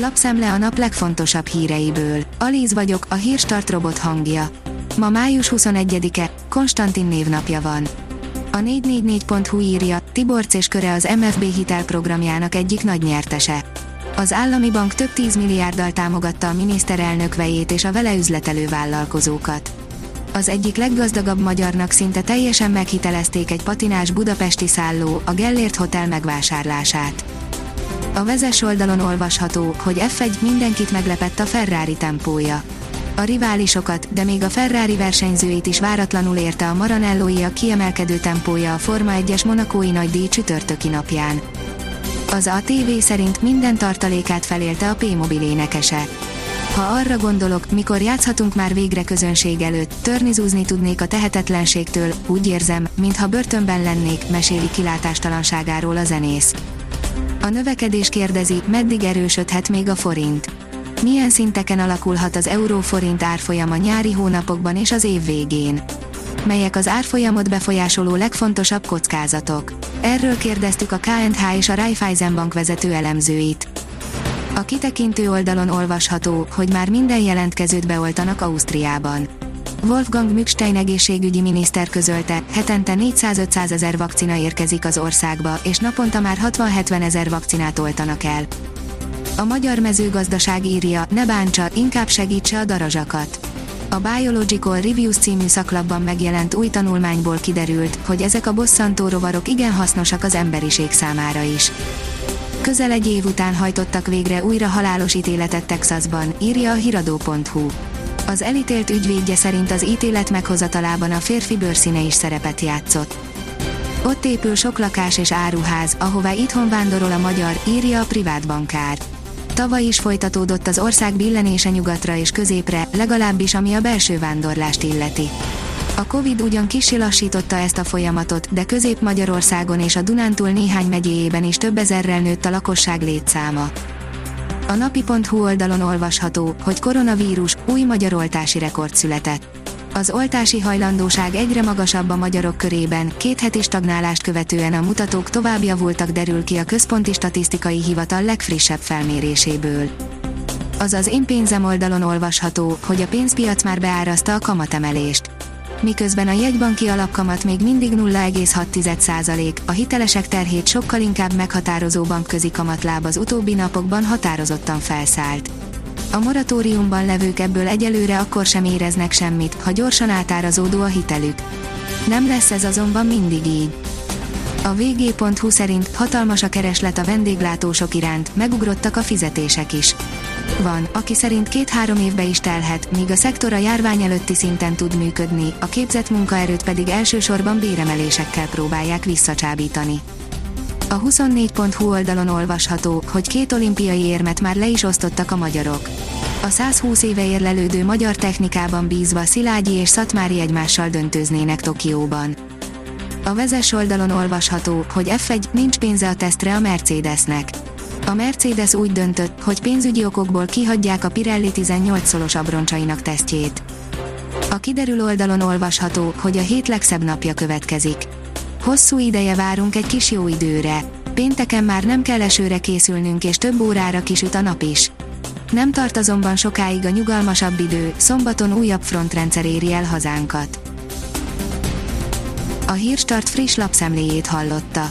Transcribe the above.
Lapszemle a nap legfontosabb híreiből. Alíz vagyok, a hírstart robot hangja. Ma május 21-e, Konstantin névnapja van. A 444.hu írja, Tiborc és köre az MFB hitelprogramjának egyik nagy nyertese. Az állami bank több 10 milliárddal támogatta a miniszterelnök vejét és a vele üzletelő vállalkozókat. Az egyik leggazdagabb magyarnak szinte teljesen meghitelezték egy patinás budapesti szálló, a Gellért Hotel megvásárlását. A vezes oldalon olvasható, hogy F1 mindenkit meglepett a Ferrari tempója. A riválisokat, de még a Ferrari versenyzőit is váratlanul érte a Maranellói a kiemelkedő tempója a Forma 1-es monakói díj csütörtöki napján. Az ATV szerint minden tartalékát felélte a P-mobil énekese. Ha arra gondolok, mikor játszhatunk már végre közönség előtt, törnizúzni tudnék a tehetetlenségtől, úgy érzem, mintha börtönben lennék, meséli kilátástalanságáról a zenész. A növekedés kérdezi, meddig erősödhet még a forint. Milyen szinteken alakulhat az euró-forint árfolyama nyári hónapokban és az év végén? Melyek az árfolyamot befolyásoló legfontosabb kockázatok? Erről kérdeztük a KNH és a Raiffeisen Bank vezető elemzőit. A kitekintő oldalon olvasható, hogy már minden jelentkezőt beoltanak Ausztriában. Wolfgang Mückstein egészségügyi miniszter közölte, hetente 400-500 ezer vakcina érkezik az országba, és naponta már 60-70 ezer vakcinát oltanak el. A magyar mezőgazdaság írja, ne bántsa, inkább segítse a darazsakat. A Biological Reviews című szaklapban megjelent új tanulmányból kiderült, hogy ezek a bosszantó rovarok igen hasznosak az emberiség számára is. Közel egy év után hajtottak végre újra halálos ítéletet Texasban, írja a hiradó.hu. Az elítélt ügyvédje szerint az ítélet meghozatalában a férfi bőrszíne is szerepet játszott. Ott épül sok lakás és áruház, ahová itthon vándorol a magyar, írja a privát bankár. Tavaly is folytatódott az ország billenése nyugatra és középre, legalábbis ami a belső vándorlást illeti. A Covid ugyan kicsi lassította ezt a folyamatot, de Közép-Magyarországon és a Dunántúl néhány megyéjében is több ezerrel nőtt a lakosság létszáma. A napi.hu oldalon olvasható, hogy koronavírus, új magyar oltási rekord született. Az oltási hajlandóság egyre magasabb a magyarok körében, két heti stagnálást követően a mutatók tovább javultak derül ki a Központi Statisztikai Hivatal legfrissebb felméréséből. Azaz én pénzem oldalon olvasható, hogy a pénzpiac már beárazta a kamatemelést miközben a jegybanki alapkamat még mindig 0,6%, a hitelesek terhét sokkal inkább meghatározó bankközi kamatláb az utóbbi napokban határozottan felszállt. A moratóriumban levők ebből egyelőre akkor sem éreznek semmit, ha gyorsan átárazódó a hitelük. Nem lesz ez azonban mindig így. A vg.hu szerint hatalmas a kereslet a vendéglátósok iránt, megugrottak a fizetések is. Van, aki szerint két-három évbe is telhet, míg a szektor a járvány előtti szinten tud működni, a képzett munkaerőt pedig elsősorban béremelésekkel próbálják visszacsábítani. A 24.hu oldalon olvasható, hogy két olimpiai érmet már le is osztottak a magyarok. A 120 éve érlelődő magyar technikában bízva Szilágyi és Szatmári egymással döntőznének Tokióban. A vezes oldalon olvasható, hogy F1 nincs pénze a tesztre a Mercedesnek a Mercedes úgy döntött, hogy pénzügyi okokból kihagyják a Pirelli 18 szolos abroncsainak tesztjét. A kiderül oldalon olvasható, hogy a hét legszebb napja következik. Hosszú ideje várunk egy kis jó időre. Pénteken már nem kell esőre készülnünk és több órára kisüt a nap is. Nem tart azonban sokáig a nyugalmasabb idő, szombaton újabb frontrendszer éri el hazánkat. A Hírstart friss lapszemléjét hallotta.